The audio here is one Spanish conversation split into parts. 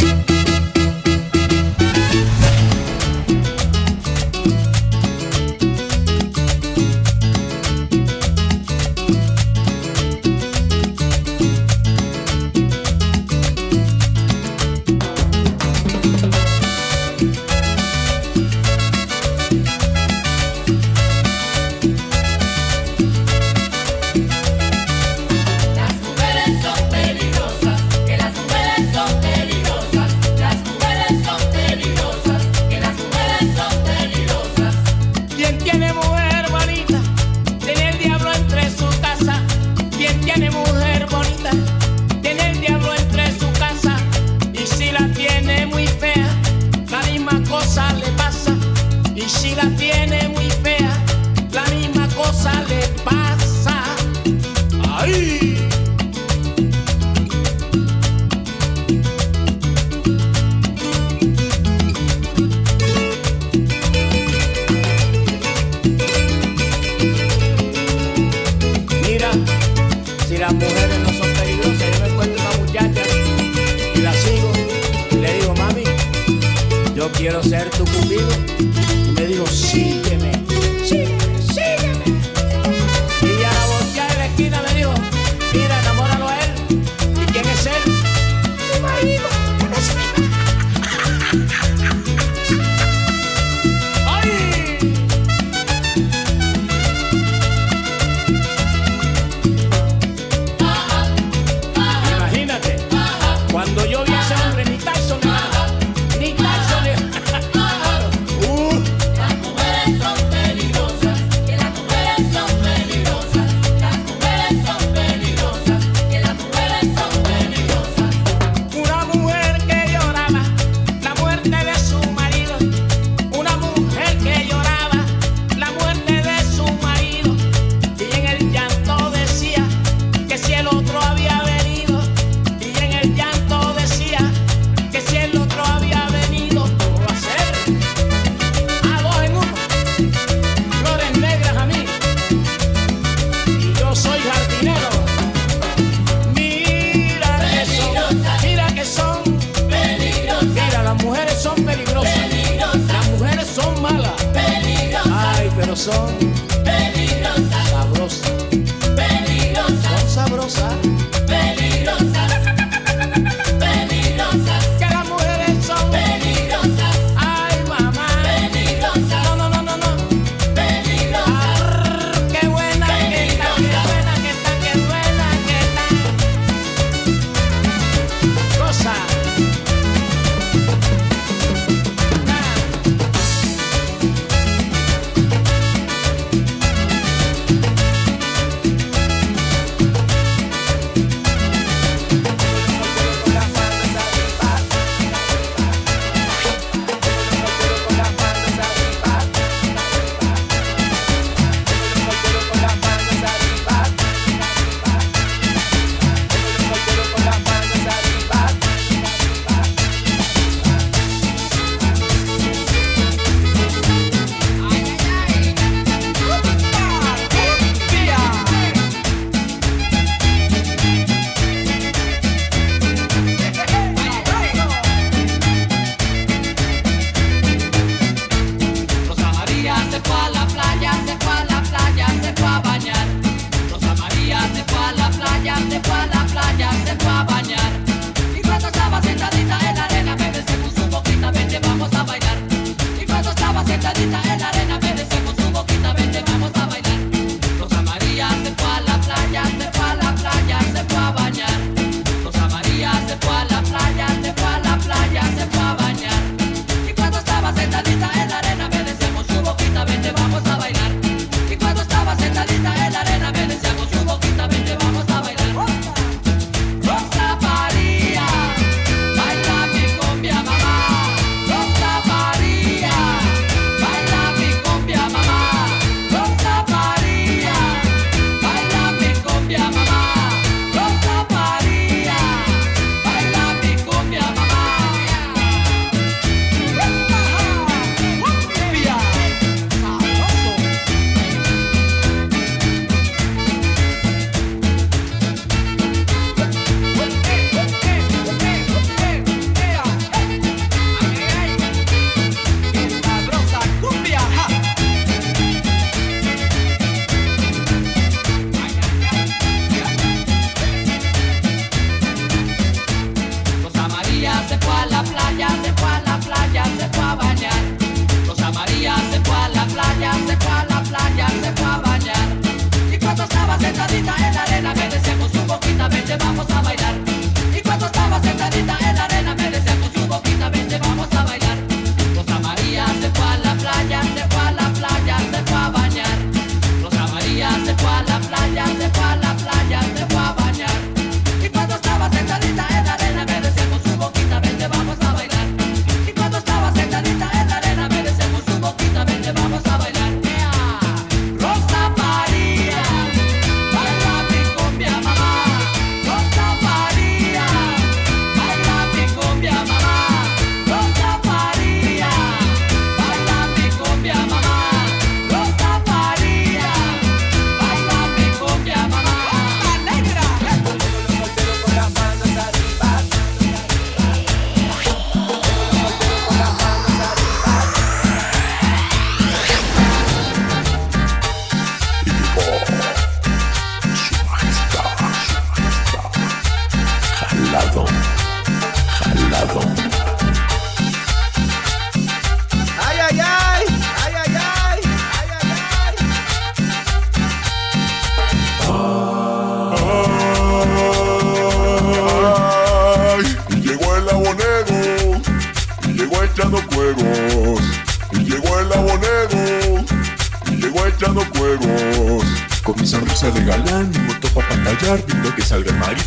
you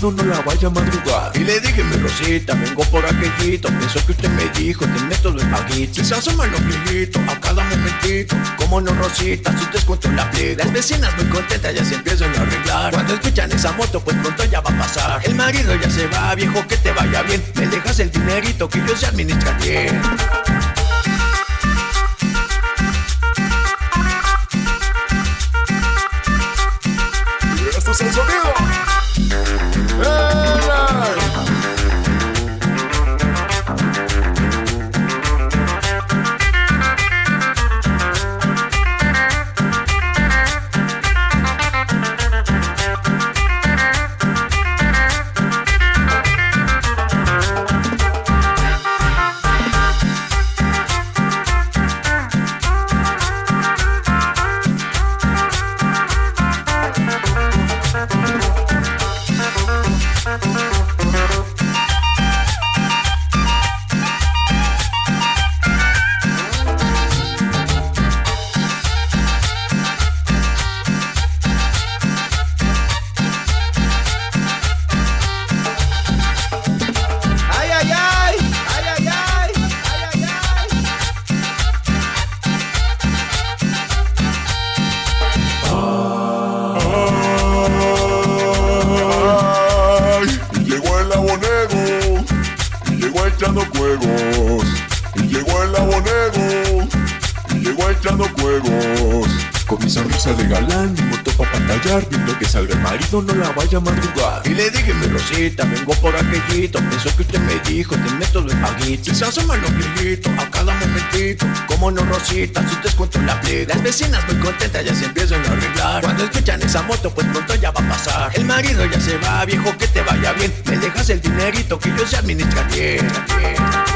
no la vaya a madrugar. Y le dije, mi Rosita, vengo por aquellito. Pienso que usted me dijo, te meto en paguito. Se asoman los viejitos a cada momentito. Como no, Rosita, su descuento la pliego. Las vecinas muy contentas ya se empiezan a arreglar. Cuando escuchan esa moto, pues pronto ya va a pasar. El marido ya se va, viejo, que te vaya bien. Me dejas el dinerito que yo se administra bien. Esto es el sonido. No la vaya a madrugar. Y le dije, mi Rosita, vengo por aquellito. Pienso que usted me dijo, te meto de paguito. Se asoman los viejitos a cada momentito. Como no, Rosita, su descuento la pliego. Las vecinas muy contentas ya se empiezan a arreglar. Cuando escuchan esa moto, pues pronto ya va a pasar. El marido ya se va, viejo, que te vaya bien. Me dejas el dinerito que yo se administra bien. calidad,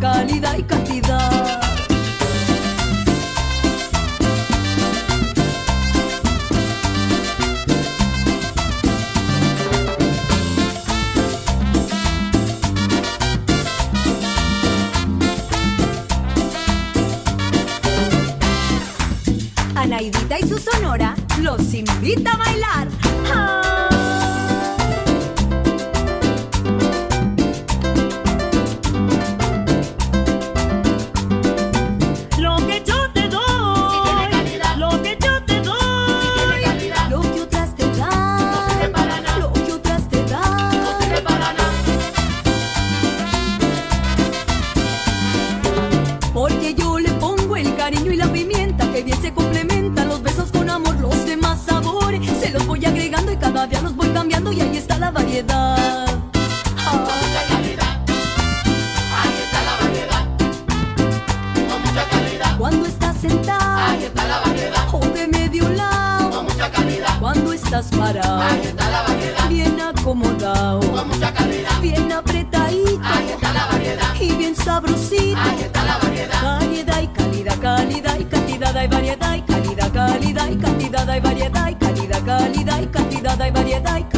calidad, y cantidad. Anaidita y su sonora los invita a bailar. ¡Ah! Estás parado, bien acomodado, bien apretadito. Y bien sabrosito. Variedad. Y calidad, calidad y cantidad, hay variedad y calidad, calidad y cantidad, hay variedad y calidad, calidad y cantidad, hay variedad y calidad, calidad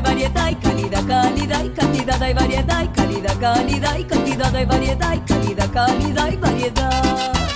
cantidad, hay variedad y calidad, calidad y cantidad, hay variedad y calidad, calidad y cantidad, hay variedad y calidad, calidad y variedad.